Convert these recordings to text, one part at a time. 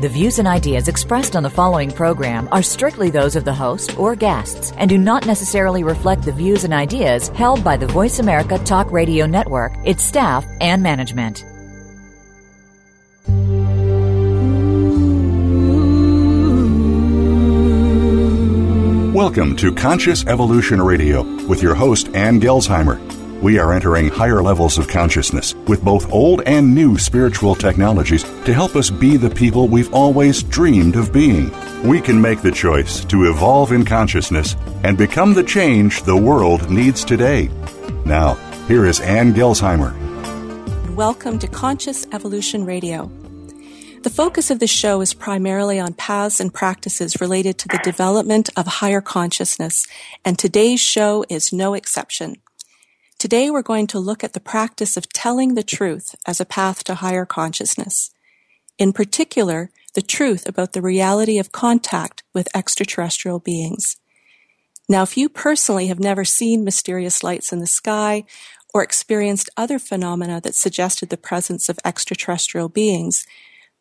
The views and ideas expressed on the following program are strictly those of the host or guests and do not necessarily reflect the views and ideas held by the Voice America Talk Radio Network, its staff, and management. Welcome to Conscious Evolution Radio with your host, Ann Gelsheimer. We are entering higher levels of consciousness with both old and new spiritual technologies to help us be the people we've always dreamed of being. We can make the choice to evolve in consciousness and become the change the world needs today. Now, here is Ann Gelsheimer. Welcome to Conscious Evolution Radio. The focus of this show is primarily on paths and practices related to the development of higher consciousness, and today's show is no exception. Today we're going to look at the practice of telling the truth as a path to higher consciousness. In particular, the truth about the reality of contact with extraterrestrial beings. Now, if you personally have never seen mysterious lights in the sky or experienced other phenomena that suggested the presence of extraterrestrial beings,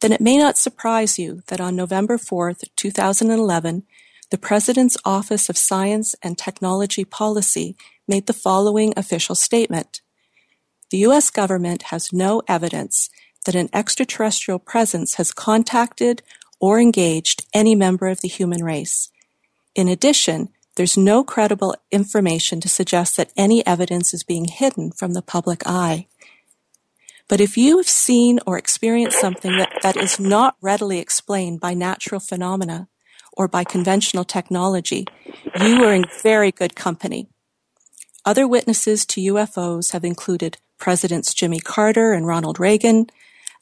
then it may not surprise you that on November 4th, 2011, the President's Office of Science and Technology Policy made the following official statement. The U.S. government has no evidence that an extraterrestrial presence has contacted or engaged any member of the human race. In addition, there's no credible information to suggest that any evidence is being hidden from the public eye. But if you have seen or experienced something that, that is not readily explained by natural phenomena or by conventional technology, you are in very good company. Other witnesses to UFOs have included Presidents Jimmy Carter and Ronald Reagan,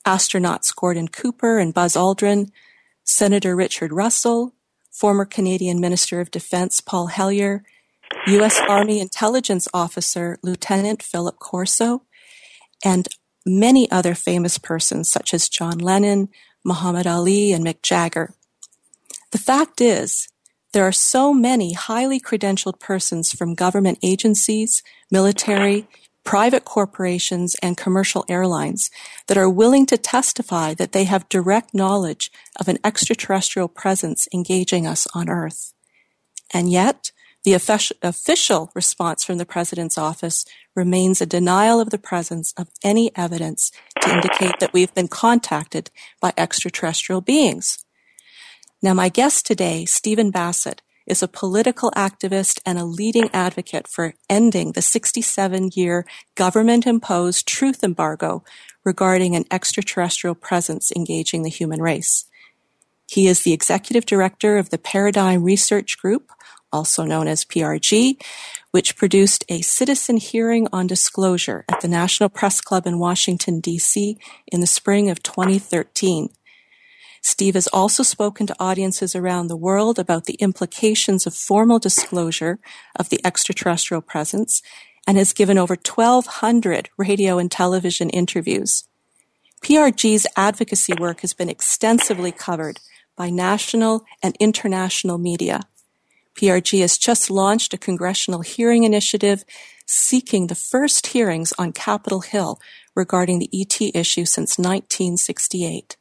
astronauts Gordon Cooper and Buzz Aldrin, Senator Richard Russell, former Canadian Minister of Defense Paul Hellyer, U.S. Army Intelligence Officer Lieutenant Philip Corso, and many other famous persons such as John Lennon, Muhammad Ali, and Mick Jagger. The fact is, there are so many highly credentialed persons from government agencies, military, private corporations, and commercial airlines that are willing to testify that they have direct knowledge of an extraterrestrial presence engaging us on Earth. And yet, the official response from the President's office remains a denial of the presence of any evidence to indicate that we've been contacted by extraterrestrial beings. Now, my guest today, Stephen Bassett, is a political activist and a leading advocate for ending the 67 year government imposed truth embargo regarding an extraterrestrial presence engaging the human race. He is the executive director of the Paradigm Research Group, also known as PRG, which produced a citizen hearing on disclosure at the National Press Club in Washington, D.C. in the spring of 2013. Steve has also spoken to audiences around the world about the implications of formal disclosure of the extraterrestrial presence and has given over 1,200 radio and television interviews. PRG's advocacy work has been extensively covered by national and international media. PRG has just launched a congressional hearing initiative seeking the first hearings on Capitol Hill regarding the ET issue since 1968.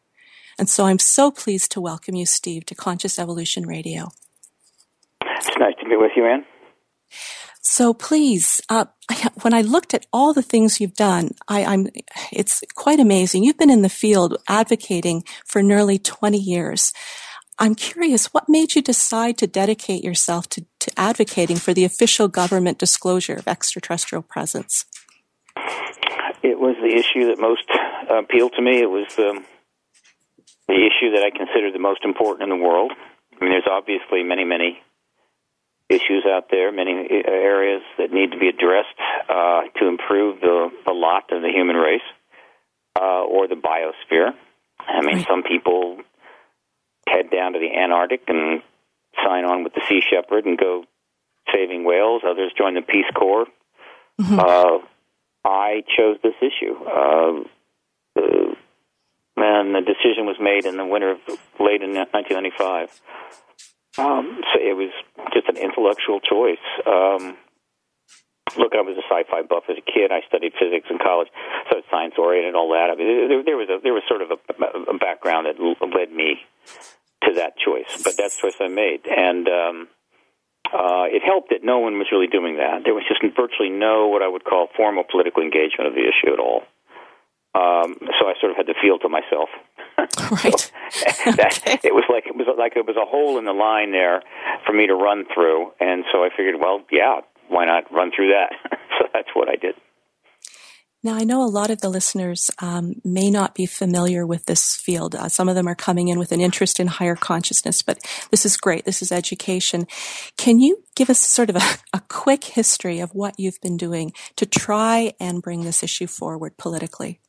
And so I'm so pleased to welcome you, Steve, to Conscious Evolution Radio. It's nice to be with you, Anne. So please, uh, when I looked at all the things you've done, I, am it's quite amazing. You've been in the field advocating for nearly 20 years. I'm curious, what made you decide to dedicate yourself to, to advocating for the official government disclosure of extraterrestrial presence? It was the issue that most uh, appealed to me. It was um, the issue that I consider the most important in the world. I mean, there's obviously many, many issues out there, many uh, areas that need to be addressed uh, to improve the, the lot of the human race uh, or the biosphere. I mean, some people head down to the Antarctic and sign on with the Sea Shepherd and go saving whales. Others join the Peace Corps. Mm-hmm. Uh, I chose this issue. Uh, and the decision was made in the winter of late in 1995. Um, so it was just an intellectual choice. Um, look, I was a sci-fi buff as a kid. I studied physics in college, so it's science oriented and all that. I mean, there, there was a there was sort of a, a background that led me to that choice, but that's the choice I made, and um, uh, it helped that no one was really doing that. There was just virtually no what I would call formal political engagement of the issue at all. Um, so I sort of had to feel to myself. right. so that, okay. It was like it was like it was a hole in the line there for me to run through, and so I figured, well, yeah, why not run through that? so that's what I did. Now, I know a lot of the listeners um, may not be familiar with this field. Uh, some of them are coming in with an interest in higher consciousness, but this is great. This is education. Can you give us sort of a, a quick history of what you've been doing to try and bring this issue forward politically?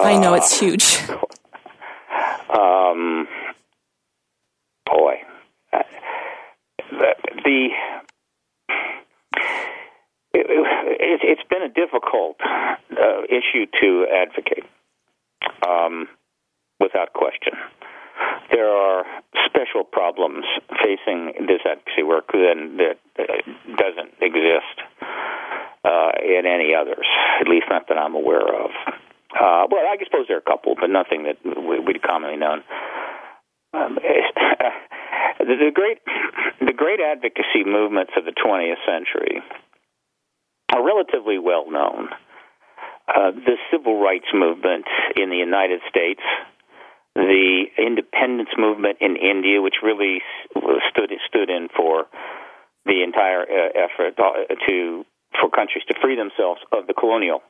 Uh, I know it's huge. Um, boy, uh, the, the it, it, it's been a difficult uh, issue to advocate, um, without question. There are special problems facing this advocacy work that, that doesn't exist uh, in any others, at least not that I'm aware of. Uh, well, I suppose there are a couple, but nothing that we'd commonly known. Um, the, great, the great advocacy movements of the 20th century are relatively well known. Uh, the civil rights movement in the United States, the independence movement in India, which really stood stood in for the entire uh, effort to for countries to free themselves of the colonial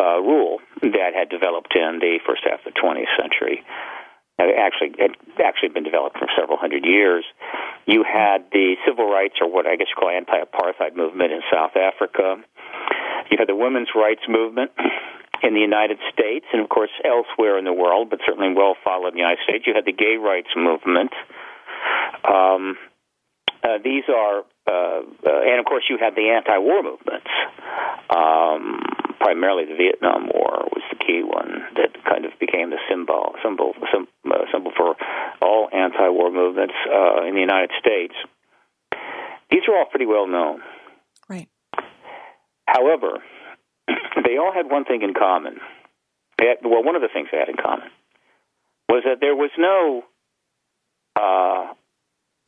uh, rule that had developed in the first half of the 20th century. It actually had actually been developed for several hundred years. You had the civil rights, or what I guess you call anti-apartheid movement in South Africa. You had the women's rights movement in the United States, and of course elsewhere in the world, but certainly well followed in the United States. You had the gay rights movement. Um, uh, these are, uh, uh, and of course, you had the anti-war movements. Um, primarily, the Vietnam War was the key one that kind of became the symbol, symbol, symbol, uh, symbol for all anti-war movements uh, in the United States. These are all pretty well known. Right. However, they all had one thing in common. Had, well, one of the things they had in common was that there was no uh,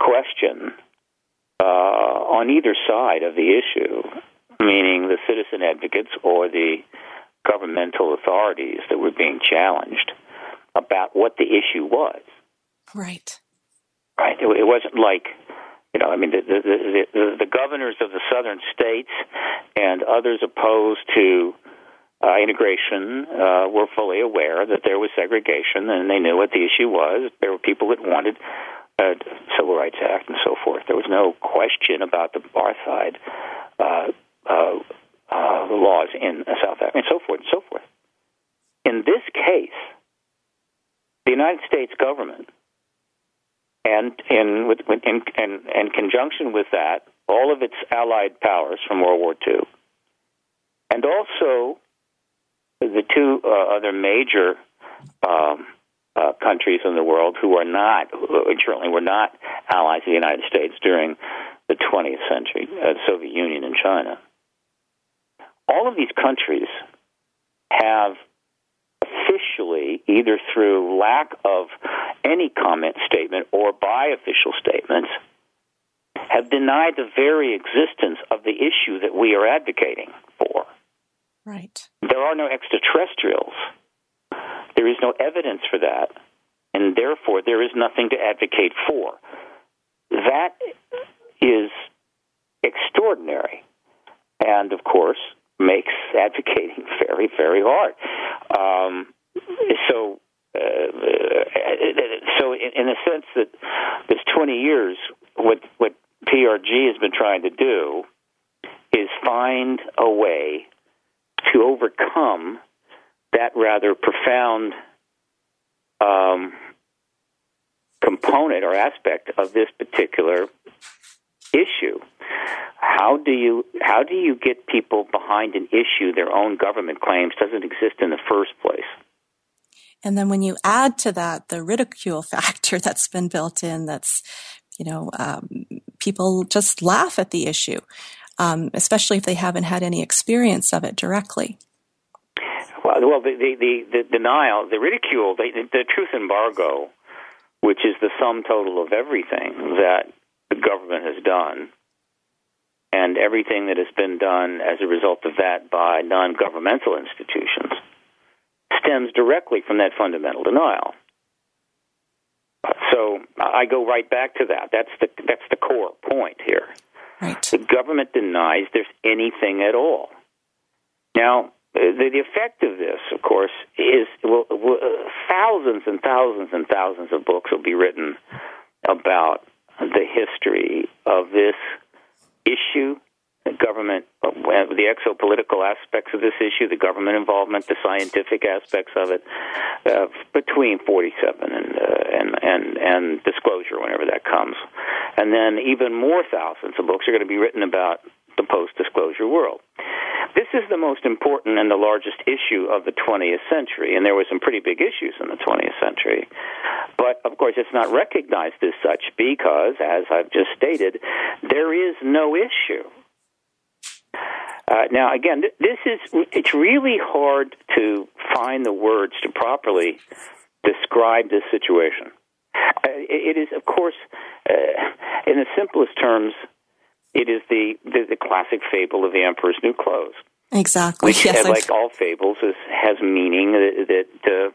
question uh, on either side of the issue, meaning the citizen advocates or the governmental authorities that were being challenged about what the issue was. Right. Right. It, it wasn't like, you know, I mean, the, the, the, the governors of the southern states and others opposed to uh, integration uh, were fully aware that there was segregation and they knew what the issue was. There were people that wanted uh, Civil Rights Act and so forth. There was no question about the apartheid uh, uh, uh, laws in South Africa and so forth and so forth. In this case, the United States government, and in, with, in, in, in conjunction with that, all of its allied powers from World War II, and also the two uh, other major um, uh, countries in the world who are not, who certainly were not allies of the United States during the 20th century, uh, the Soviet Union and China. All of these countries have officially, either through lack of any comment statement or by official statements, have denied the very existence of the issue that we are advocating for. Right. There are no extraterrestrials there is no evidence for that, and therefore there is nothing to advocate for. That is extraordinary, and of course makes advocating very, very hard. Um, so, uh, so in, in the sense that this 20 years, what what PRG has been trying to do is find a way to overcome that rather profound um, component or aspect of this particular issue. How do you how do you get people behind an issue their own government claims doesn't exist in the first place? And then when you add to that the ridicule factor that's been built in, that's you know um, people just laugh at the issue, um, especially if they haven't had any experience of it directly. Well, well, the the, the, the denial, the ridicule, the, the truth embargo, which is the sum total of everything that the government has done, and everything that has been done as a result of that by non-governmental institutions, stems directly from that fundamental denial. So I go right back to that. That's the that's the core point here. Right. The government denies there's anything at all. Now, the, the effect of this, of course, is well, well, uh, thousands and thousands and thousands of books will be written about the history of this issue, the government, the exopolitical aspects of this issue, the government involvement, the scientific aspects of it, uh, between 47 and, uh, and and and disclosure, whenever that comes, and then even more thousands of books are going to be written about the post-disclosure world. This is the most important and the largest issue of the 20th century, and there were some pretty big issues in the 20th century. But of course, it's not recognized as such because, as I've just stated, there is no issue. Uh, now, again, this is it's really hard to find the words to properly describe this situation. Uh, it is, of course, uh, in the simplest terms, it is the, the, the classic fable of the emperor's new clothes. Exactly. Which, yes, like all fables, is, has meaning that, that uh,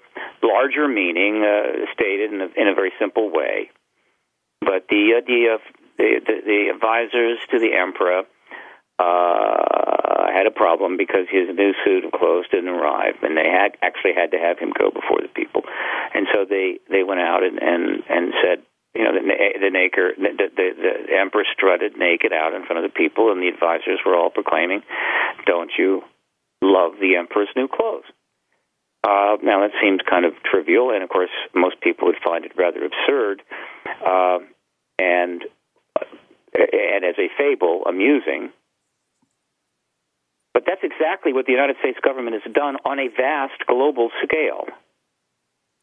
larger meaning uh, stated in a, in a very simple way. But the idea of the, the, the advisors to the emperor uh, had a problem because his new suit of clothes didn't arrive, and they had actually had to have him go before the people. And so they they went out and and, and said, you know, the the, naked, the, the, the emperor strutted naked out in front of the people, and the advisors were all proclaiming, "Don't you love the emperor's new clothes?" Uh, now that seems kind of trivial, and of course, most people would find it rather absurd, uh, and and as a fable, amusing. But that's exactly what the United States government has done on a vast global scale.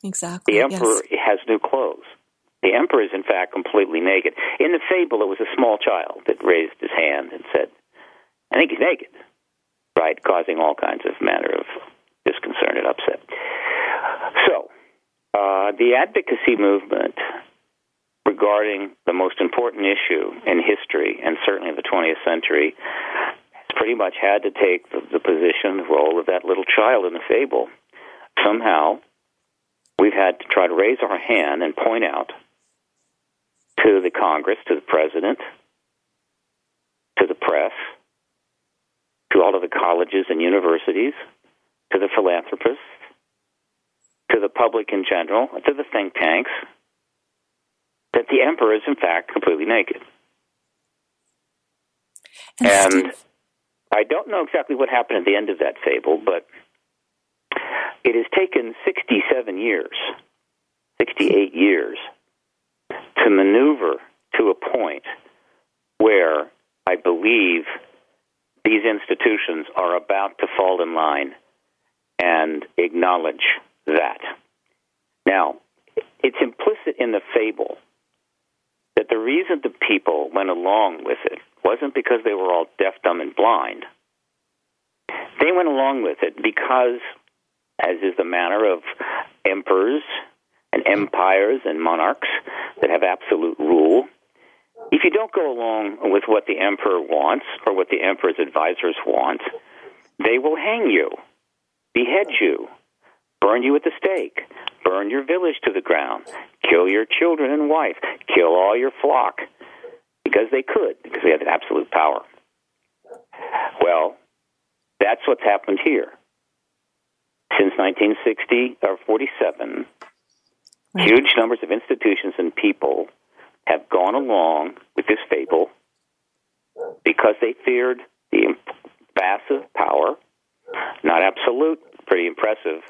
Exactly. The emperor yes. has new clothes. The emperor is, in fact, completely naked. In the fable, it was a small child that raised his hand and said, I think he's naked, right? Causing all kinds of manner of disconcern and upset. So, uh, the advocacy movement regarding the most important issue in history and certainly in the 20th century has pretty much had to take the, the position, the role of that little child in the fable. Somehow, we've had to try to raise our hand and point out to the Congress, to the President, to the press, to all of the colleges and universities, to the philanthropists, to the public in general, to the think tanks, that the emperor is in fact completely naked. And, And I don't know exactly what happened at the end of that fable, but it has taken 67 years, 68 years, to maneuver to a point where I believe these institutions are about to fall in line and acknowledge that. Now, it's implicit in the fable that the reason the people went along with it wasn't because they were all deaf, dumb, and blind. They went along with it because, as is the manner of emperors and empires and monarchs that have absolute rule, if you don't go along with what the emperor wants or what the emperor's advisors want, they will hang you, behead you, burn you at the stake, burn your village to the ground, kill your children and wife, kill all your flock, because they could, because they had absolute power. Well, that's what's happened here. Since 1960 or 47, Right. huge numbers of institutions and people have gone along with this fable because they feared the massive power, not absolute, pretty impressive,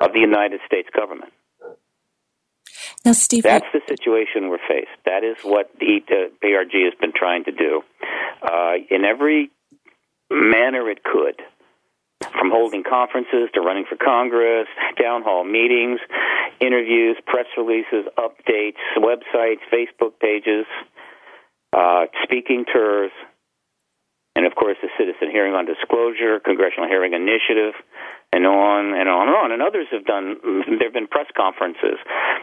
of the United States government. now, Steve, That's the situation we're faced. That is what the PRG has been trying to do. uh, in every manner it could. From holding conferences to running for Congress, town hall meetings, interviews, press releases, updates, websites, Facebook pages, uh, speaking tours, and of course the citizen hearing on disclosure, congressional hearing initiative, and on and on and on. And others have done. There have been press conferences.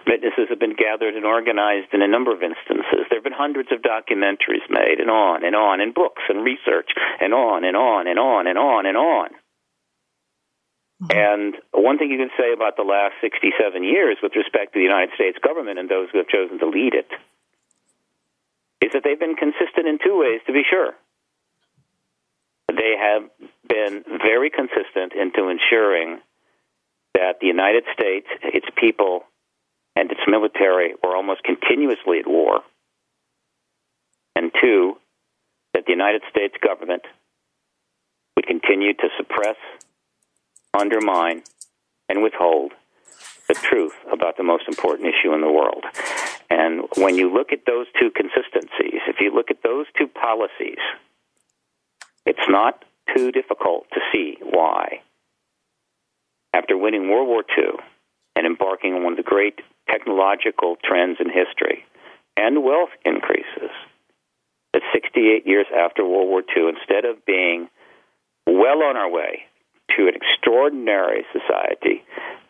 Witnesses have been gathered and organized in a number of instances. There have been hundreds of documentaries made, and on and on, and books and research, and on and on and on and on and on. Mm-hmm. And one thing you can say about the last 67 years with respect to the United States government and those who have chosen to lead it is that they've been consistent in two ways, to be sure they have been very consistent into ensuring that the United States, its people, and its military were almost continuously at war. And two, that the United States government would continue to suppress, undermine, and withhold the truth about the most important issue in the world. And when you look at those two consistencies, if you look at those two policies, it's not too difficult to see why. After winning World War II and embarking on one of the great technological trends in history and wealth increases, that 68 years after World War II, instead of being well on our way to an extraordinary society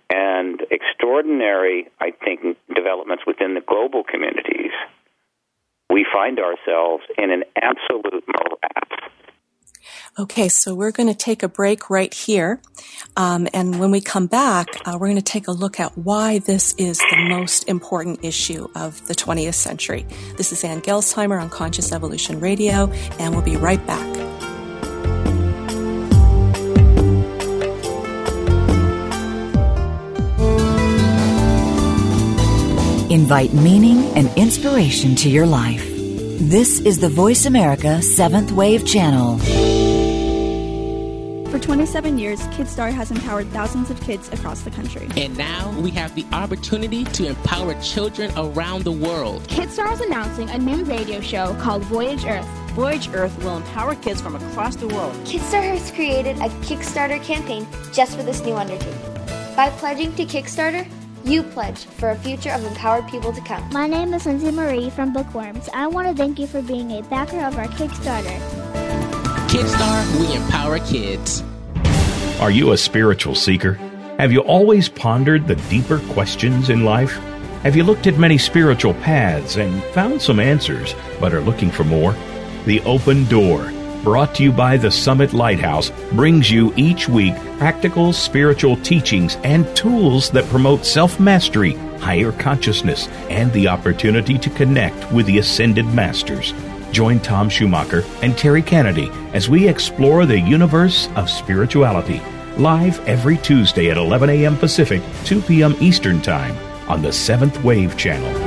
and extraordinary, I think, developments within the global communities, we find ourselves in an absolute morass Okay, so we're going to take a break right here. Um, and when we come back, uh, we're going to take a look at why this is the most important issue of the 20th century. This is Ann Gelsheimer on Conscious Evolution Radio, and we'll be right back. Invite meaning and inspiration to your life. This is the Voice America Seventh Wave Channel. For 27 years, KidStar has empowered thousands of kids across the country. And now we have the opportunity to empower children around the world. KidStar is announcing a new radio show called Voyage Earth. Voyage Earth will empower kids from across the world. KidStar has created a Kickstarter campaign just for this new undertaking. By pledging to Kickstarter, you pledge for a future of empowered people to come. My name is Lindsay Marie from Bookworms. I want to thank you for being a backer of our Kickstarter. Kidstar, we empower kids. Are you a spiritual seeker? Have you always pondered the deeper questions in life? Have you looked at many spiritual paths and found some answers, but are looking for more? The Open Door, brought to you by the Summit Lighthouse, brings you each week practical spiritual teachings and tools that promote self mastery, higher consciousness, and the opportunity to connect with the ascended masters. Join Tom Schumacher and Terry Kennedy as we explore the universe of spirituality. Live every Tuesday at 11 a.m. Pacific, 2 p.m. Eastern Time on the Seventh Wave Channel.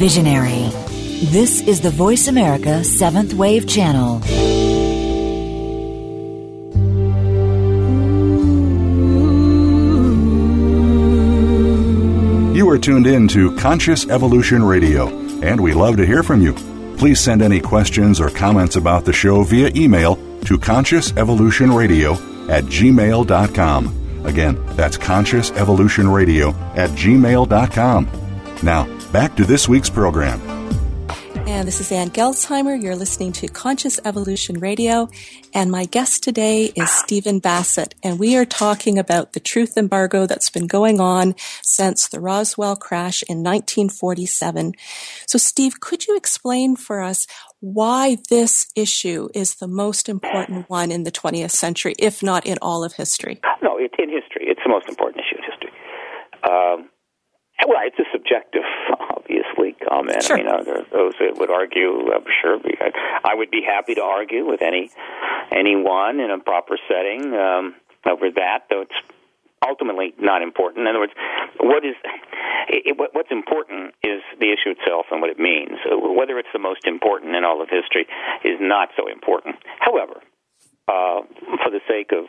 Visionary. This is the Voice America Seventh Wave Channel. You are tuned in to Conscious Evolution Radio, and we love to hear from you. Please send any questions or comments about the show via email to consciousevolutionradio at gmail.com. Again, that's consciousevolutionradio at gmail.com. Now, Back to this week's program. And this is Ann Gelsheimer. You're listening to Conscious Evolution Radio. And my guest today is Stephen Bassett. And we are talking about the truth embargo that's been going on since the Roswell crash in 1947. So, Steve, could you explain for us why this issue is the most important one in the 20th century, if not in all of history? No, it, in history, it's the most important issue in history. Um, well, it's a subjective, obviously, comment. Sure. I mean, uh, there are those that would argue. I'm sure I would be happy to argue with any anyone in a proper setting um, over that, though it's ultimately not important. In other words, what is it, what, what's important is the issue itself and what it means. Whether it's the most important in all of history is not so important. However, uh, for the sake of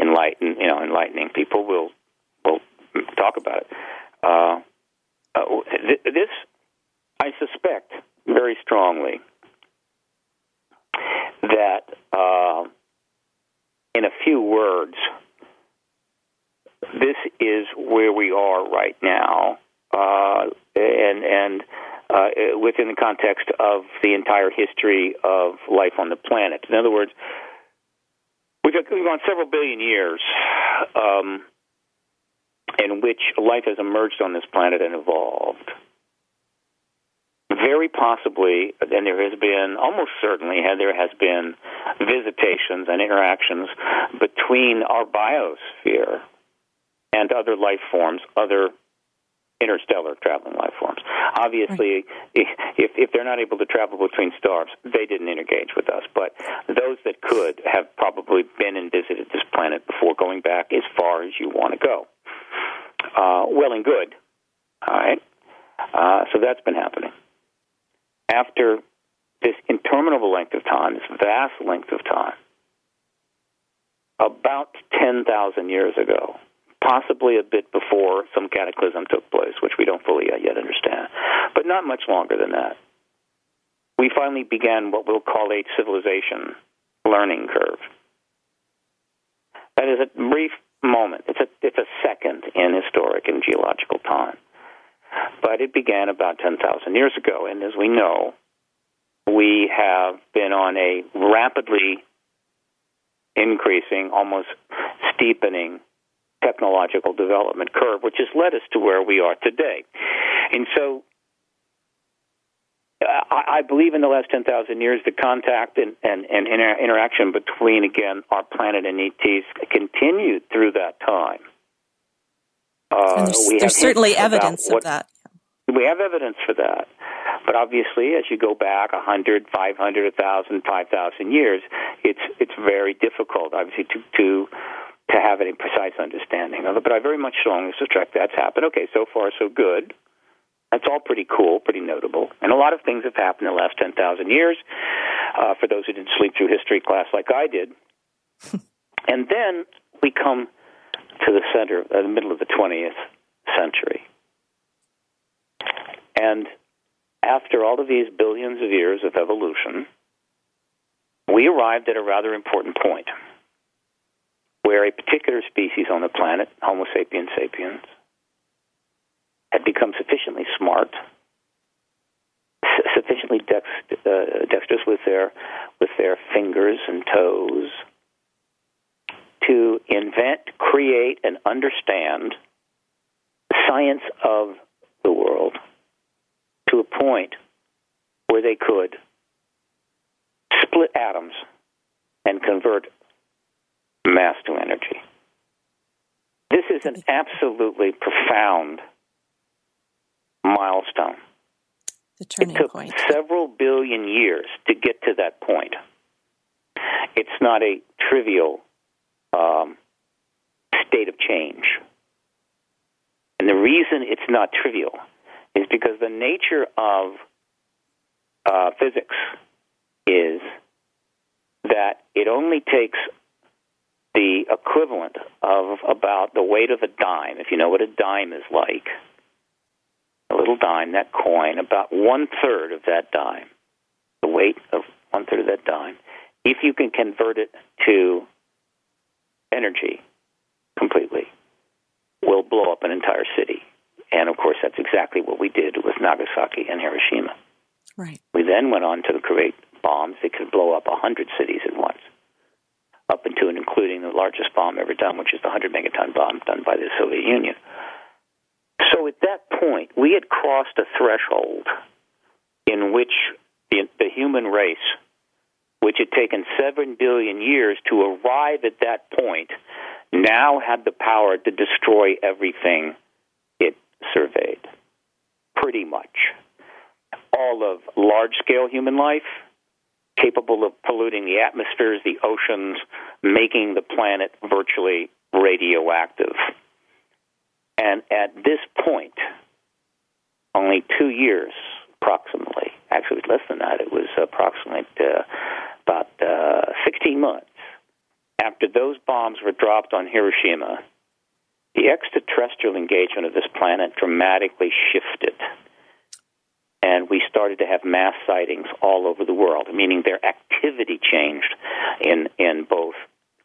enlighten, you know, enlightening people, we'll we'll talk about it. Uh, uh, this, I suspect very strongly that, uh, in a few words, this is where we are right now, uh, and and uh, within the context of the entire history of life on the planet. In other words, we've gone several billion years. Um, in which life has emerged on this planet and evolved. Very possibly, and there has been, almost certainly, there has been visitations and interactions between our biosphere and other life forms, other interstellar traveling life forms. Obviously, right. if if they're not able to travel between stars, they didn't engage with us. But those that could have probably been and visited this planet before going back as far as you want to go uh, well and good. All right. Uh, so that's been happening. After this interminable length of time, this vast length of time, about 10,000 years ago, possibly a bit before some cataclysm took place, which we don't fully yet understand, but not much longer than that, we finally began what we'll call a civilization learning curve. That is a brief moment. It's a it's a second in historic and geological time. But it began about 10,000 years ago, and as we know, we have been on a rapidly increasing, almost steepening technological development curve, which has led us to where we are today. And so I, I believe in the last 10,000 years, the contact and, and, and inter- interaction between, again, our planet and ETs continued through that time. Uh, there's, there's certainly evidence what, of that. We have evidence for that. But obviously, as you go back 100, 500, 1,000, 5,000 years, it's, it's very difficult, obviously, to, to, to have any precise understanding of it. But I very much strongly suspect that's happened. Okay, so far, so good. That's all pretty cool, pretty notable. And a lot of things have happened in the last 10,000 years uh, for those who didn't sleep through history class like I did. and then we come to the center, uh, the middle of the 20th century. And after all of these billions of years of evolution, we arrived at a rather important point where a particular species on the planet, Homo sapiens sapiens, had become sufficiently smart, sufficiently dex, uh, dexterous with their with their fingers and toes to invent, create, and understand the science of the world to a point where they could split atoms and convert mass to energy. This is an absolutely profound milestone. The turning it took point. several billion years to get to that point. It's not a trivial um, state of change. And the reason it's not trivial is because the nature of uh, physics is that it only takes the equivalent of about the weight of a dime, if you know what a dime is like, little dime, that coin, about one third of that dime, the weight of one third of that dime, if you can convert it to energy completely, will blow up an entire city And of course, that's exactly what we did with Nagasaki and Hiroshima. Right. We then went on to create bombs that could blow up 100 cities at once, up into and including the largest bomb ever done, which is the 100 megaton bomb done by the Soviet Union. So at that point, we had crossed a threshold in which the, the human race, which had taken 7 billion years to arrive at that point, now had the power to destroy everything it surveyed. Pretty much. All of large scale human life, capable of polluting the atmospheres, the oceans, making the planet virtually radioactive. And at this point, only two years approximately, actually it was less than that, it was approximately uh, about uh, 16 months after those bombs were dropped on Hiroshima, the extraterrestrial engagement of this planet dramatically shifted. And we started to have mass sightings all over the world, meaning their activity changed in, in both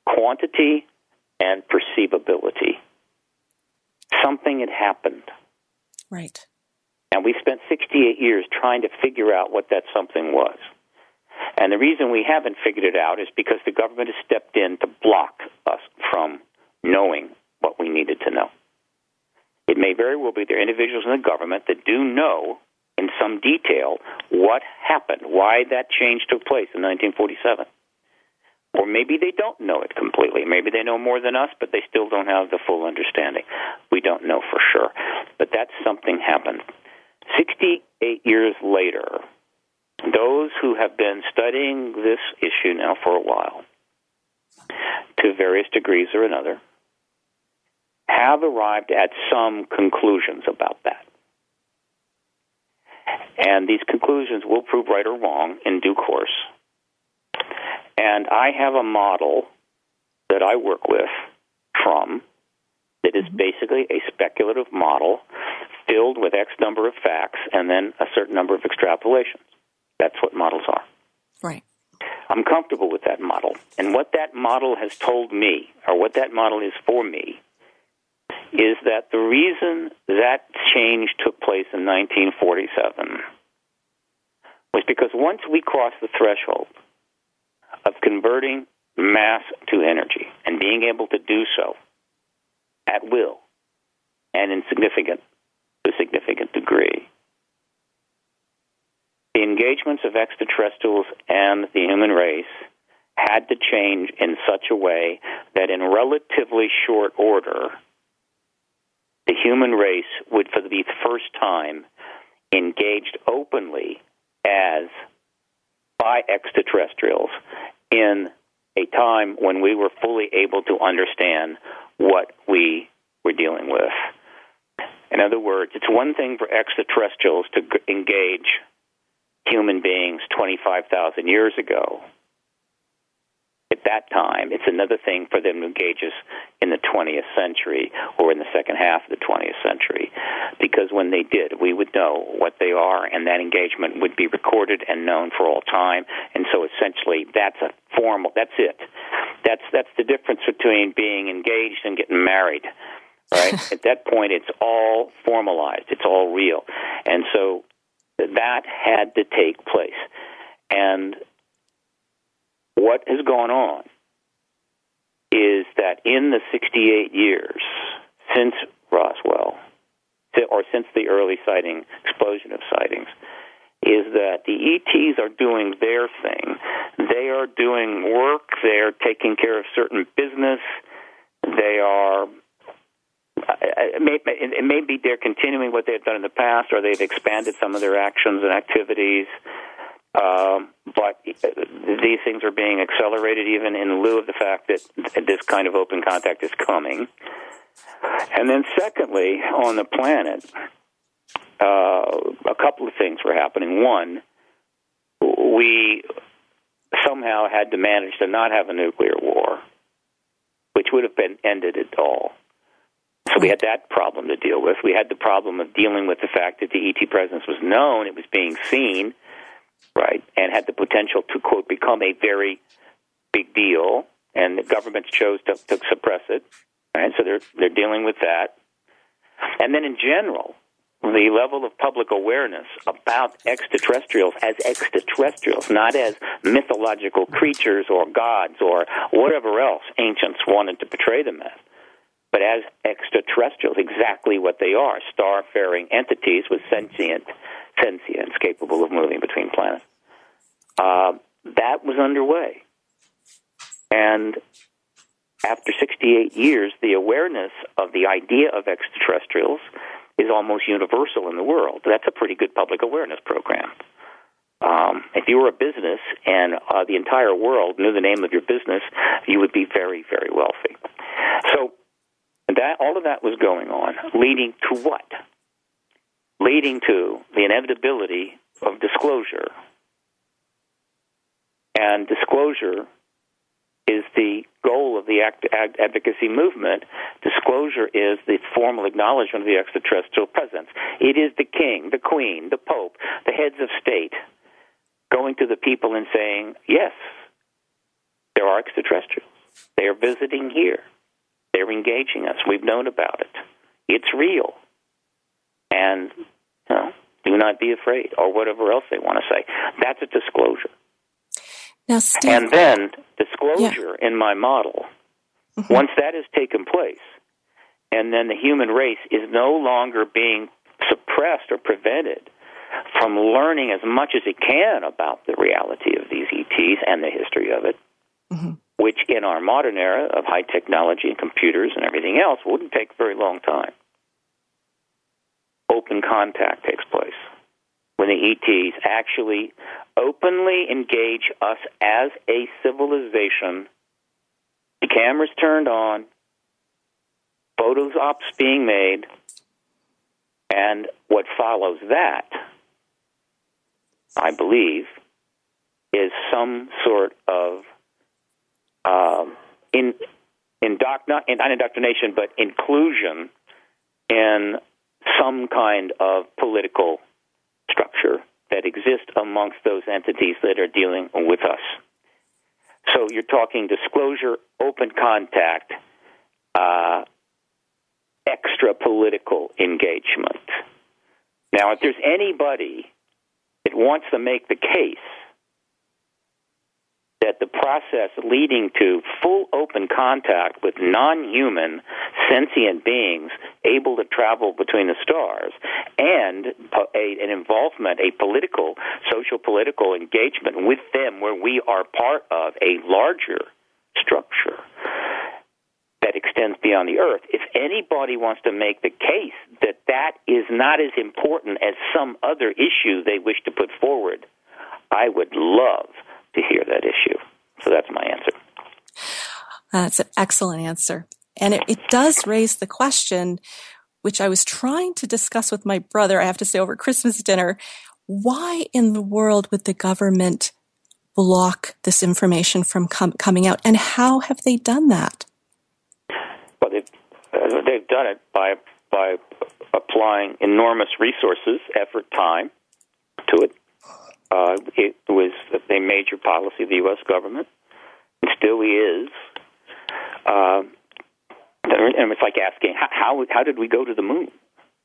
quantity and perceivability. Something had happened. Right. And we spent 68 years trying to figure out what that something was. And the reason we haven't figured it out is because the government has stepped in to block us from knowing what we needed to know. It may very well be there are individuals in the government that do know in some detail what happened, why that change took place in 1947. Or maybe they don't know it completely. Maybe they know more than us, but they still don't have the full understanding. We don't know for sure. But that something happened. 68 years later, those who have been studying this issue now for a while, to various degrees or another, have arrived at some conclusions about that. And these conclusions will prove right or wrong in due course. And I have a model that I work with from that is mm-hmm. basically a speculative model filled with X number of facts and then a certain number of extrapolations. That's what models are. Right. I'm comfortable with that model. And what that model has told me, or what that model is for me, is that the reason that change took place in 1947 was because once we crossed the threshold of converting mass to energy and being able to do so at will and in significant to a significant degree, the engagements of extraterrestrials and the human race had to change in such a way that in relatively short order, the human race would, for the first time, engaged openly as by extraterrestrials in a time when we were fully able to understand what we were dealing with. In other words, it's one thing for extraterrestrials to engage human beings 25,000 years ago. At that time, it's another thing for them to engage us in the 20th century or in the second half of the 20th century. Because when they did, we would know what they are, and that engagement would be recorded and known for all time. And so essentially, that's a formal, that's it. That's, that's the difference between being engaged and getting married right? At that point, it's all formalized, it's all real. And so that had to take place. And what has gone on is that in the 68 years since Roswell, or since the early sighting, explosion of sightings, is that the ETs are doing their thing. They are doing work, they're taking care of certain business, they are it may, be they're continuing what they've done in the past, or they've expanded some of their actions and activities. Um, but these things are being accelerated even in lieu of the fact that this kind of open contact is coming. And then, secondly, on the planet, uh, a couple of things were happening. One, we somehow had to manage to not have a nuclear war, which would have been ended at all. So we had that problem to deal with. We had the problem of dealing with the fact that the ET presence was known, it was being seen, right, and had the potential to quote become a very big deal, and the governments chose to, to suppress it. Right, so they're they're dealing with that. And then in general, the level of public awareness about extraterrestrials as extraterrestrials, not as mythological creatures or gods or whatever else ancients wanted to portray them as, but as extraterrestrials, exactly what they are star-faring entities with sentient sentience capable of moving between planets. Uh, that was underway. And after 68 years, the awareness of the idea of extraterrestrials is almost universal in the world. That's a pretty good public awareness program. Um, if you were a business and uh, the entire world knew the name of your business, you would be very, very wealthy. So that all of that was going on, leading to what? Leading to the inevitability of disclosure. And disclosure is the goal of the advocacy movement. Disclosure is the formal acknowledgement of the extraterrestrial presence. It is the king, the queen, the pope, the heads of state going to the people and saying, yes, there are extraterrestrials. They are visiting here. They're engaging us. We've known about it. It's real. And, you know, do not be afraid, or whatever else they want to say. That's a disclosure. Now, Steve, and then disclosure yeah. in my model, mm-hmm. once that has taken place, and then the human race is no longer being suppressed or prevented from learning as much as it can about the reality of these ETs and the history of it, mm-hmm. Which in our modern era of high technology and computers and everything else wouldn't take very long time. Open contact takes place when the ETs actually openly engage us as a civilization. The cameras turned on, photos ops being made, and what follows that, I believe, is some sort of um, in not, not indoctrination, but inclusion in some kind of political structure that exists amongst those entities that are dealing with us. So you're talking disclosure, open contact, uh, exopolitical engagement. Now, if there's anybody that wants to make the case that the process leading to full open contact with non human sentient beings able to travel between the stars and a, an involvement, a political, social political engagement with them where we are part of a larger structure that extends beyond the earth. If anybody wants to make the case that that is not as important as some other issue they wish to put forward, I would love to hear that issue. So that's my answer. That's an excellent answer. And it, it does raise the question, which I was trying to discuss with my brother, I have to say, over Christmas dinner. Why in the world would the government block this information from com- coming out? And how have they done that? Well, they've, uh, they've done it by, by applying enormous resources, effort, time to it. Uh, it was a major policy of the U.S. government, and still is. Uh, and it's like asking, how, how did we go to the moon?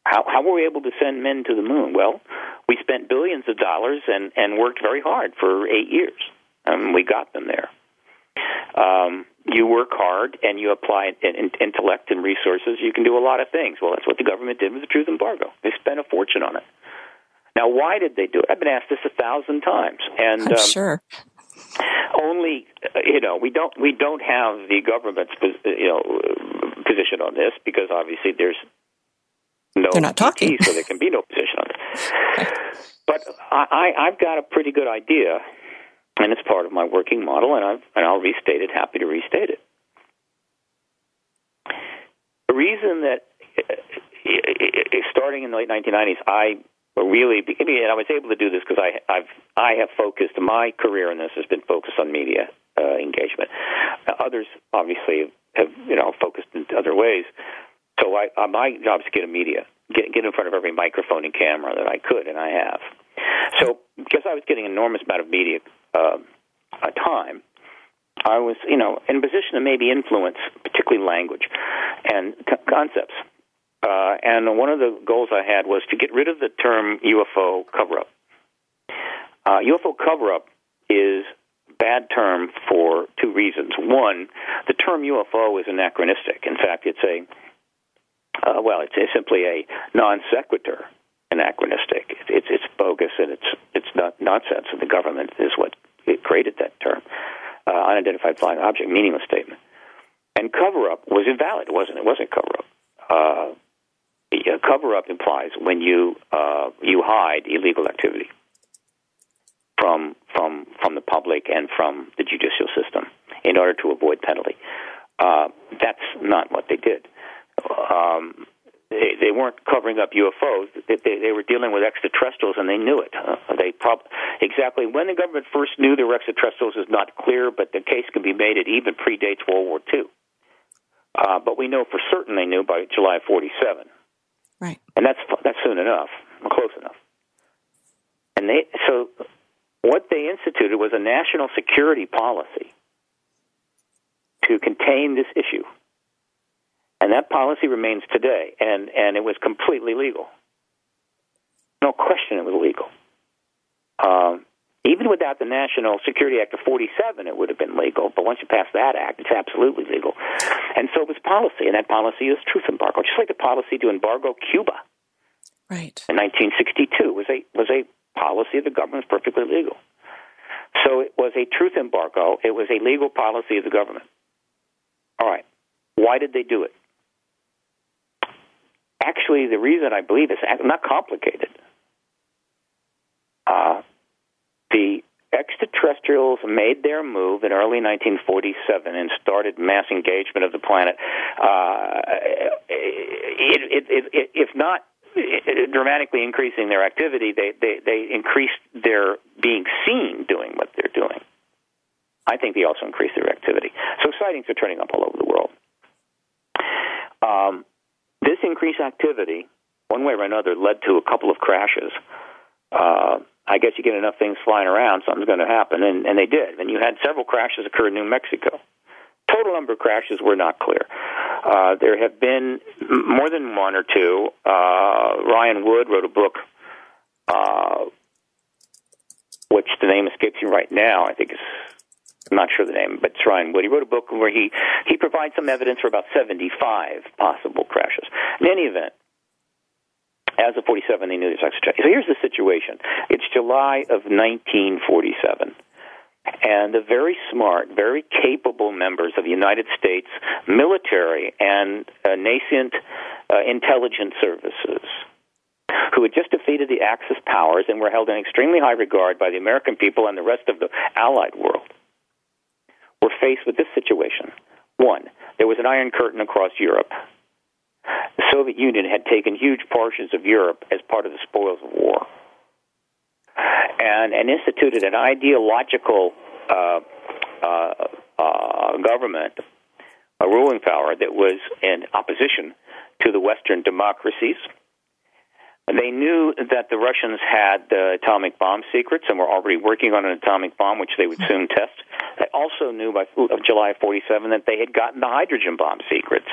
How, how were we able to send men to the moon? Well, we spent billions of dollars and, and worked very hard for eight years, and we got them there. Um, you work hard and you apply in, in, intellect and resources, you can do a lot of things. Well, that's what the government did with the truth embargo. They spent a fortune on it. Now, why did they do it? I've been asked this a thousand times, and um, sure only you know we don't we don't have the government's you know position on this because obviously there's no they're not talking, so there can be no position on it. But I, I've got a pretty good idea, and it's part of my working model, and I've and I'll restate it. Happy to restate it. The reason that uh, uh, uh, starting in the late 1990s, I but really, and I was able to do this because I, I've I have focused my career in this has been focused on media uh, engagement. Uh, others obviously have you know focused in other ways. So I, uh, my job is to get a media, get get in front of every microphone and camera that I could, and I have. So because I was getting an enormous amount of media uh, uh, time, I was you know in a position to maybe influence, particularly language and c- concepts Uh, and one of the goals I had was to get rid of the term UFO cover up. Uh, UFO cover up is bad term for two reasons. One, the term UFO is anachronistic. In fact, it's a uh, well, it's, it's simply a non sequitur anachronistic. It's it's bogus and it's it's not nonsense. And the government is what created that term, uh, unidentified flying object, meaningless statement. And cover up was invalid. It wasn't. It wasn't cover up. Uh, cover up implies when you uh, you hide illegal activity from from from the public and from the judicial system in order to avoid penalty. Uh, that's not what they did. Um, they, they weren't covering up UFOs. They, they, they were dealing with extraterrestrials, and they knew it. Uh, they prob- exactly when the government first knew there were extraterrestrials is not clear, but the case can be made. It even predates World War II. Uh, but we know for certain they knew by July of '47. Right. And that's that's soon enough, close enough. And they so what they instituted was a national security policy to contain this issue. And that policy remains today, and, and it was completely legal. No question it was legal. Um, even without the National Security Act of 47, it would have been legal. But once you pass that act, it's absolutely legal. And so it was policy, and that policy is truth embargo, just like the policy to embargo Cuba. Right. In 1962 was a was a policy of the government, perfectly legal. So it was a truth embargo. It was a legal policy of the government. All right. Why did they do it? Actually, the reason I believe is not complicated. Uh, the extraterrestrials made their move in early 1947 and started mass engagement of the planet. Uh, it, it, it, if not dramatically increasing their activity, they, they, they increased their being seen doing what they're doing. I think they also increased their activity. So sightings are turning up all over the world. Um, this increased activity, one way or another, led to a couple of crashes. Uh, I guess you get enough things flying around, something's going to happen, and, and they did. And you had several crashes occur in New Mexico. Total number of crashes were not clear. Uh, there have been more than one or two. Uh, Ryan Wood wrote a book, uh, which the name escapes me right now. I think it's I'm not sure the name, but it's Ryan Wood. He wrote a book where he he provides some evidence for about 75 possible crashes. In any event, as of 47, they knew this extraterrestrial. So here's the situation. It's July of 1947. And the very smart, very capable members of the United States military and uh, nascent uh, intelligence services who had just defeated the Axis powers and were held in extremely high regard by the American people and the rest of the Allied world, were faced with this situation. One, there was an Iron Curtain across Europe. The Soviet Union had taken huge portions of Europe as part of the spoils of war and, and instituted an ideological uh, uh, uh, government, a ruling power that was in opposition to the Western democracies. They knew that the Russians had the atomic bomb secrets and were already working on an atomic bomb, which they would soon test. They also knew by of July 47 that they had gotten the hydrogen bomb secrets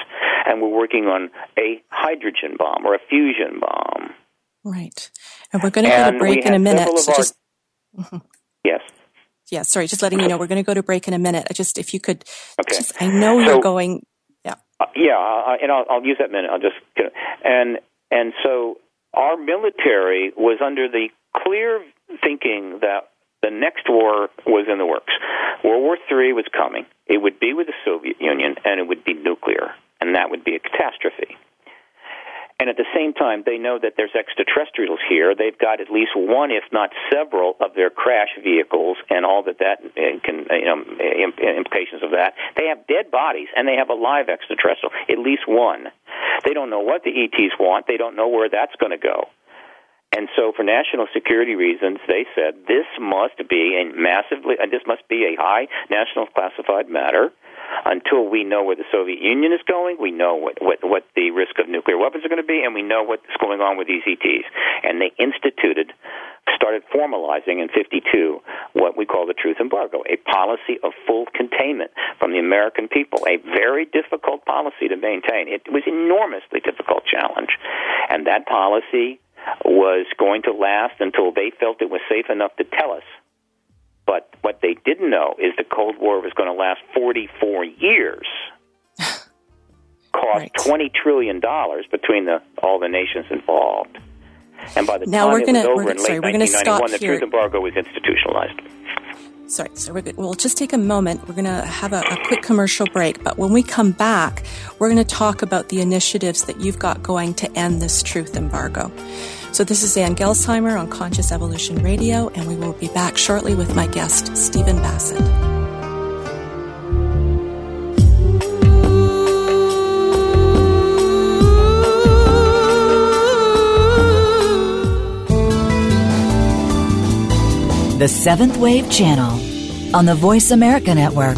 and were working on a hydrogen bomb or a fusion bomb. Right. And we're going to go to break in a minute. So our, just, mm-hmm. Yes. Yeah, sorry, just letting you know we're going to go to break in a minute. I just, if you could, okay. Just, I know so, you're going. Yeah. Uh, yeah, uh, and I'll, I'll use that minute. I'll just and and so our military was under the clear thinking that the next war was in the works. World War III was coming. It would be with the Soviet Union, and it would be nuclear, and that would be a catastrophe. And at the same time, they know that there's extraterrestrials here. They've got at least one, if not several, of their crash vehicles and all that that uh, can, you know, implications of that. They have dead bodies and they have a live extraterrestrial, at least one. They don't know what the ETs want. They don't know where that's going to go. And so, for national security reasons, they said this must be a massively, uh, this must be a high national classified matter until we know where the Soviet Union is going, we know what, what, what the risk of nuclear weapons are going to be, and we know what's going on with these ETs. And they instituted started formalizing in 52 what we call the truth embargo, a policy of full containment from the American people, a very difficult policy to maintain. It was enormously difficult challenge. And that policy was going to last until they felt it was safe enough to tell us. But what they didn't know is the Cold War was going to last 44 years. Cost right. 20 trillion dollars between the all the nations involved. And by the now time we're gonna, it was over we're, in sorry, late 1991, the truth embargo was institutionalized. Sorry, so we're, we'll just take a moment. We're going to have a, a quick commercial break, but when we come back, we're going to talk about the initiatives that you've got going to end this truth embargo. So this is Ann Gelsheimer on Conscious Evolution Radio, and we will be back shortly with my guest, Stephen Bassett. The Seventh Wave Channel on the Voice America Network.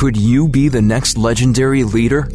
Could you be the next legendary leader?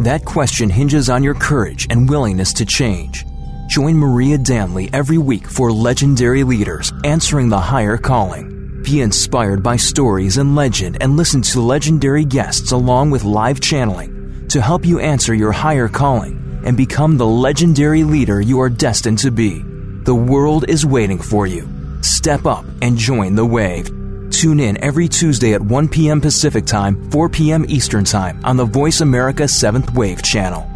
That question hinges on your courage and willingness to change. Join Maria Danley every week for Legendary Leaders Answering the Higher Calling. Be inspired by stories and legend and listen to legendary guests along with live channeling to help you answer your higher calling and become the legendary leader you are destined to be. The world is waiting for you. Step up and join the wave. Tune in every Tuesday at 1 p.m. Pacific Time, 4 p.m. Eastern Time on the Voice America 7th Wave channel.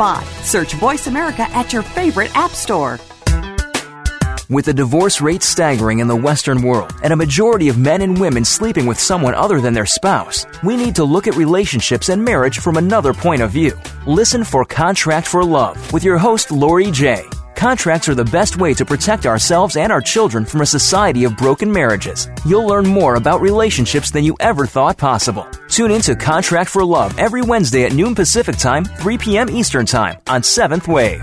spot. Search Voice America at your favorite app store. With the divorce rate staggering in the Western world and a majority of men and women sleeping with someone other than their spouse, we need to look at relationships and marriage from another point of view. Listen for Contract for Love with your host, Lori J. Contracts are the best way to protect ourselves and our children from a society of broken marriages. You'll learn more about relationships than you ever thought possible. Tune in to Contract for Love every Wednesday at noon Pacific Time, 3 p.m. Eastern Time on 7th Wave.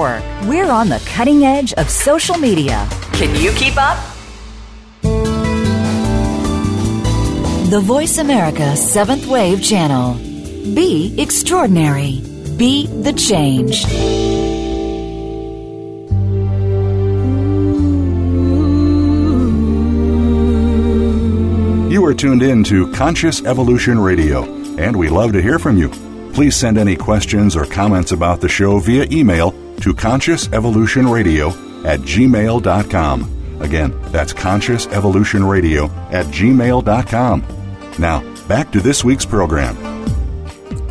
Network. We're on the cutting edge of social media. Can you keep up? The Voice America Seventh Wave Channel. Be extraordinary. Be the change. You are tuned in to Conscious Evolution Radio, and we love to hear from you. Please send any questions or comments about the show via email to Conscious Evolution Radio at gmail.com. Again, that's Conscious Evolution Radio at gmail.com. Now, back to this week's program.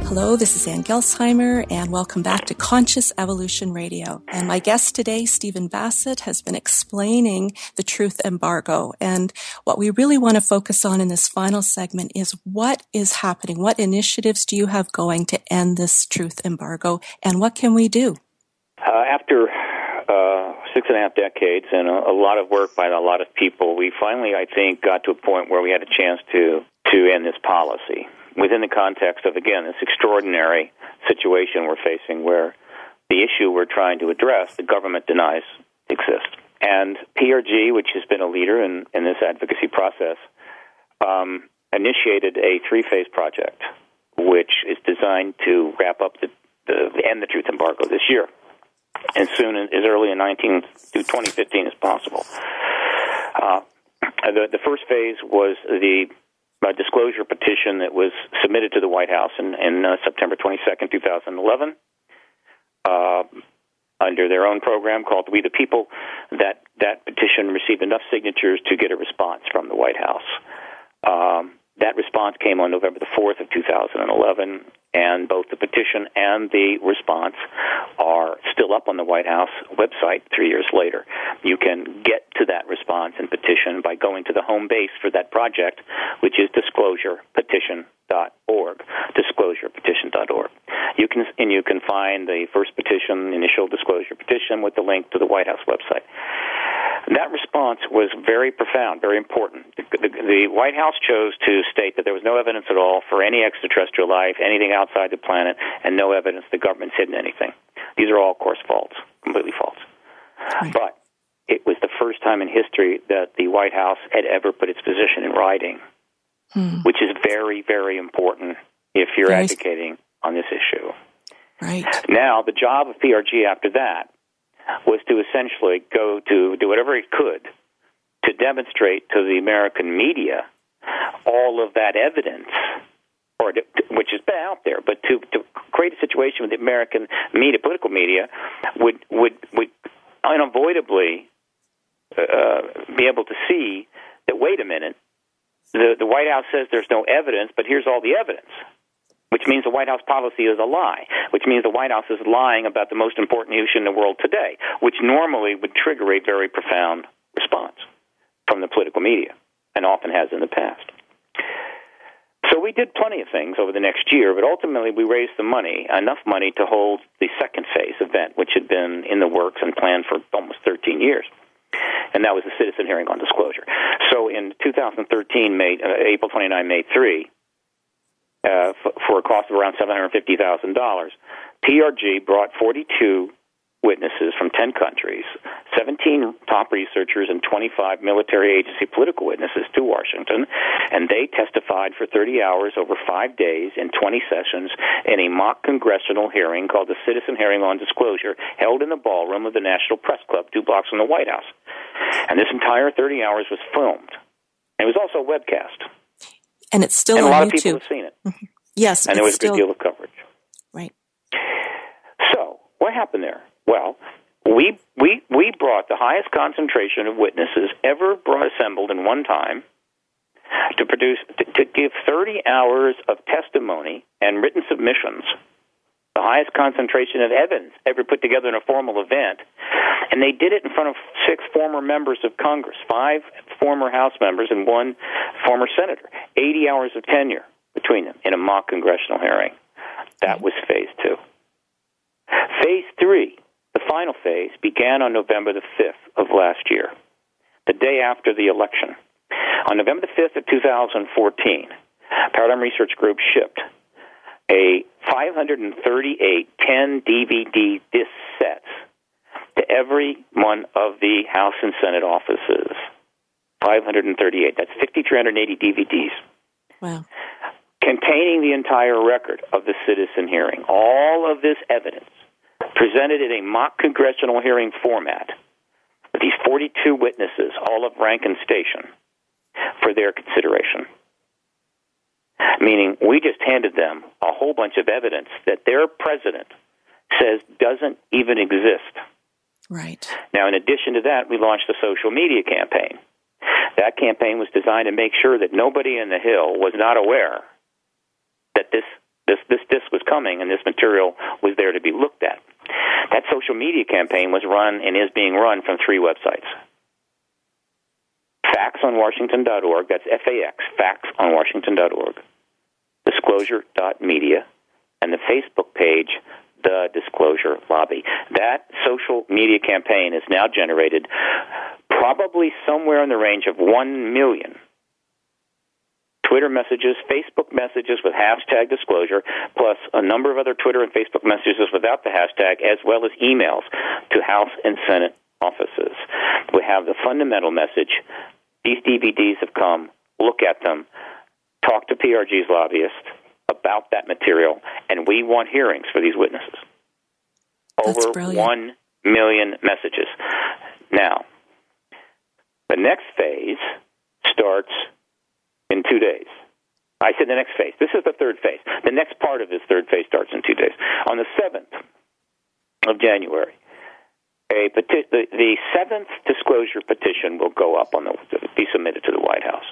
Hello, this is Ann Gelsheimer, and welcome back to Conscious Evolution Radio. And my guest today, Stephen Bassett, has been explaining the truth embargo. And what we really want to focus on in this final segment is what is happening? What initiatives do you have going to end this truth embargo? And what can we do? Uh, after uh, six and a half decades and a, a lot of work by a lot of people, we finally, I think, got to a point where we had a chance to to end this policy within the context of again this extraordinary situation we're facing, where the issue we're trying to address, the government denies exists. And PRG, which has been a leader in, in this advocacy process, um, initiated a three phase project, which is designed to wrap up the, the end the truth embargo this year, as soon as, as early in 19 to 2015 as possible. Uh, the, the first phase was the uh, disclosure petition that was submitted to the White House in, in uh, September 22nd, 2011. Uh, under their own program called We the People, that that petition received enough signatures to get a response from the White House. Um, that response came on November the 4th of 2011, and both the petition and the response are still up on the White House website three years later. You can get to that response and petition by going to the home base for that project, which is disclosurepetition.org. Disclosurepetition.org. You can and you can find the first petition, initial disclosure petition, with the link to the White House website. That response was very profound, very important. The, the, the, White House chose to state that there was no evidence at all for any extraterrestrial life, anything outside the planet, and no evidence the government's hidden anything. These are all, of course, false, completely false. Right. But it was the first time in history that the White House had ever put its position in writing, hmm. which is very, very important if you're very advocating on this issue. Right. Now, the job of PRG after that was to essentially go to do whatever it could to demonstrate to the American media all of that evidence, or to, which has been out there, but to, to create a situation where the American media, political media, would would would unavoidably uh, be able to see that. Wait a minute, the the White House says there's no evidence, but here's all the evidence which means the White House policy is a lie, which means the White House is lying about the most important issue in the world today, which normally would trigger a very profound response from the political media, and often has in the past. So we did plenty of things over the next year, but ultimately we raised the money, enough money to hold the second phase event, which had been in the works and planned for almost 13 years. And that was the citizen hearing on disclosure. So in 2013, May, uh, April 29, May 3, uh, f- for a cost of around $750,000. PRG brought 42 witnesses from 10 countries, 17 top researchers, and 25 military agency political witnesses to Washington, and they testified for 30 hours over five days in 20 sessions in a mock congressional hearing called the Citizen Hearing on Disclosure, held in the ballroom of the National Press Club, two blocks from the White House. And this entire 30 hours was filmed. It was also webcast and it's still and on a lot YouTube. of people have seen it. Mm-hmm. Yes, and there was a good deal of coverage. Right. So what happened there? Well, we we we brought the highest concentration of witnesses ever brought assembled in one time to produce to, to give 30 hours of testimony and written submissions the highest concentration of evidence ever put together in a formal event. And they did it in front of six former members of Congress, five former House members, and one former senator. 80 hours of tenure between them in a mock congressional hearing. That was phase two. Phase three, the final phase, began on November the 5th of last year, the day after the election. On November the 5th of 2014, Paradigm Research Group shipped a 538 10 DVD disc sets to every one of the House and Senate offices. 538. That's 5,380 DVDs. Wow. Containing the entire record of the citizen hearing. All of this evidence presented in a mock congressional hearing format with these 42 witnesses, all of rank and station, for their consideration. Meaning, we just handed them a whole bunch of evidence that their president says doesn't even exist. Right. Now, in addition to that, we launched a social media campaign. That campaign was designed to make sure that nobody in the Hill was not aware that this this this disc was coming and this material was there to be looked at. That social media campaign was run and is being run from three websites. FaxOnWashington.org, that's F A X, FaxOnWashington.org, Disclosure.media, and the Facebook page, The Disclosure Lobby. That social media campaign has now generated probably somewhere in the range of 1 million Twitter messages, Facebook messages with hashtag disclosure, plus a number of other Twitter and Facebook messages without the hashtag, as well as emails to House and Senate offices. We have the fundamental message. These DVDs have come. Look at them. Talk to PRG's lobbyists about that material, and we want hearings for these witnesses. Over 1 million messages. Now, the next phase starts in two days. I said the next phase. This is the third phase. The next part of this third phase starts in two days. On the 7th of January, a peti- the, the seventh disclosure petition will go up on the be submitted to the White House.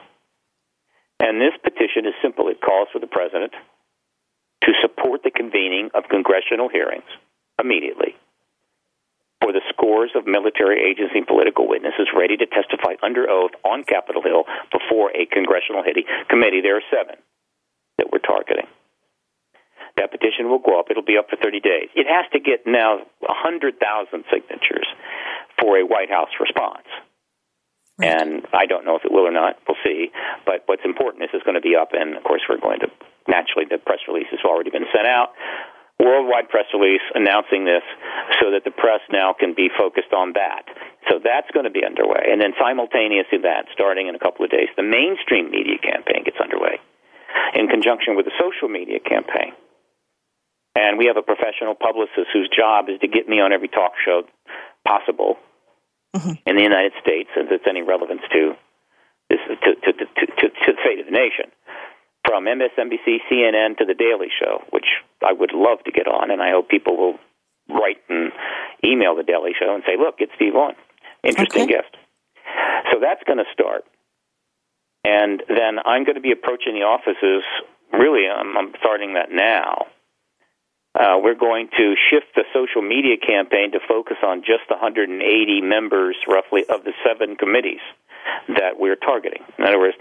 And this petition is simple. It calls for the president to support the convening of congressional hearings immediately for the scores of military agency and political witnesses ready to testify under oath on Capitol Hill before a congressional committee. There are seven that we're targeting. That petition will go up. It'll be up for 30 days. It has to get now 100,000 signatures for a White House response. Right. And I don't know if it will or not. We'll see. But what's important is it's going to be up, and of course, we're going to naturally the press release has already been sent out worldwide press release announcing this so that the press now can be focused on that. So that's going to be underway. And then simultaneous to that, starting in a couple of days, the mainstream media campaign gets underway in conjunction with the social media campaign. And we have a professional publicist whose job is to get me on every talk show possible mm-hmm. in the United States, since it's any relevance to this to, to, to, to, to the fate of the nation from MSNBC, CNN to The Daily Show, which I would love to get on, and I hope people will write and email The Daily Show and say, look, get Steve on. Interesting okay. guest. So that's going to start. And then I'm going to be approaching the offices. Really, I'm, I'm starting that now. Uh, we're going to shift the social media campaign to focus on just 180 members, roughly, of the seven committees that we're targeting. In other words,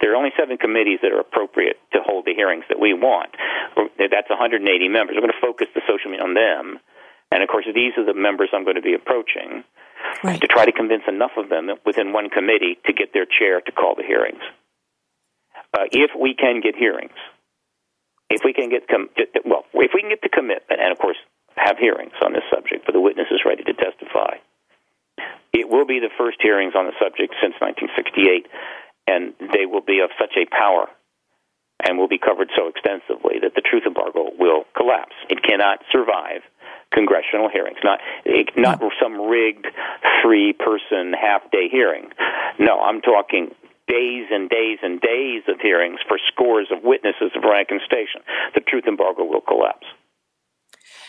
there are only seven committees that are appropriate to hold the hearings that we want. That's 180 members. We're going to focus the social media on them. And of course, these are the members I'm going to be approaching right. to try to convince enough of them within one committee to get their chair to call the hearings. Uh, if we can get hearings, if we can get com- well, if we can get the commitment, and of course have hearings on this subject for the witnesses ready to testify, it will be the first hearings on the subject since 1968 and they will be of such a power and will be covered so extensively that the truth embargo will collapse. It cannot survive congressional hearings, not not some rigged three person half day hearing. No, I'm talking days and days and days of hearings for scores of witnesses of rank and station. The truth embargo will collapse.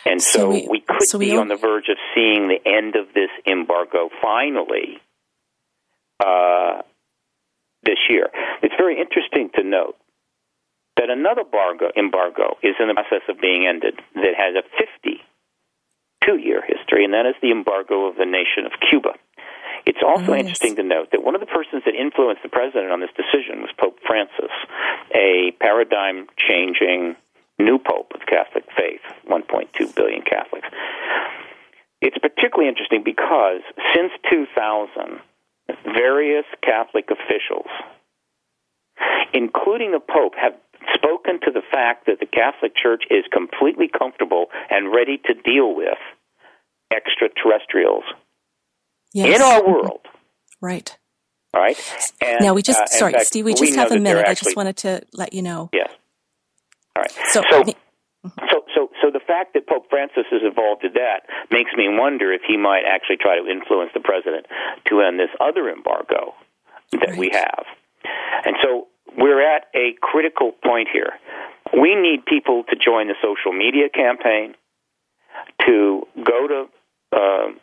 And so, so we, we, could so we be on the verge of seeing the end of this embargo finally. Uh, this year. It's very interesting to note that another embargo, embargo is in the process of being ended that has a 52 year history, and that is the embargo of the nation of Cuba. It's also oh, interesting to note that one of the persons that influenced the president on this decision was Pope Francis, a paradigm changing new pope of Catholic faith, 1.2 billion Catholics. It's particularly interesting because since 2000, various Catholic officials, including the Pope, have spoken to the fact that the Catholic Church is completely comfortable and ready to deal with extraterrestrials yes. in our world. Right. All right. And, now we just uh, sorry, fact, Steve. We just we have a minute. Actually, I just wanted to let you know. Yes. All right. So, so, so, so, so the fact that Pope Francis is involved in that makes me wonder if he might actually try to influence the president to end this other embargo that right. we have. And so we're at a critical point here. We need people to join the social media campaign, to go to uh, um,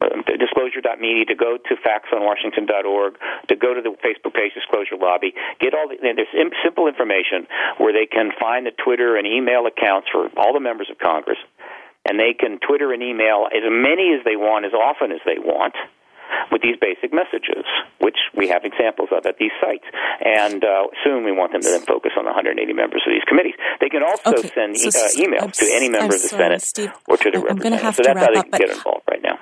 disclosure.media, to go to faxonwashington.org, to go to the Facebook page Disclosure Lobby, get all the, there's simple information where they can find the Twitter and email accounts for all the members of Congress, and they can Twitter and email as many as they want, as often as they want, with these basic messages, which we have examples of at these sites. And uh, soon we want them to then focus on the 180 members of these committees. They can also okay. send e- uh, emails I'm, to any member I'm of the sorry, Senate Steve, or to the I'm representative. Have so to that's how they up, can get involved right now.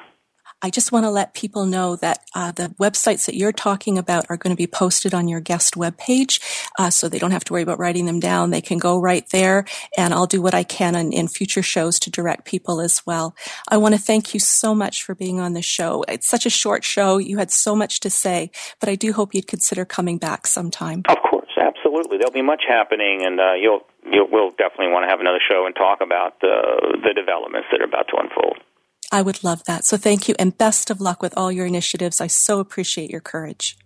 I just want to let people know that uh, the websites that you're talking about are going to be posted on your guest webpage, uh, so they don't have to worry about writing them down. They can go right there, and I'll do what I can in, in future shows to direct people as well. I want to thank you so much for being on the show. It's such a short show. You had so much to say, but I do hope you'd consider coming back sometime. Of course, absolutely. There'll be much happening, and uh, you'll, you'll we'll definitely want to have another show and talk about the the developments that are about to unfold. I would love that. So thank you and best of luck with all your initiatives. I so appreciate your courage.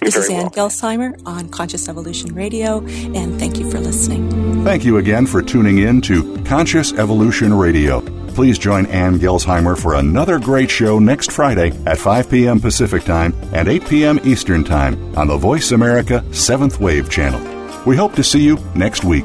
You're this is Ann welcome. Gelsheimer on Conscious Evolution Radio, and thank you for listening. Thank you again for tuning in to Conscious Evolution Radio. Please join Ann Gelsheimer for another great show next Friday at 5 p.m. Pacific Time and 8 p.m. Eastern Time on the Voice America 7th Wave channel. We hope to see you next week.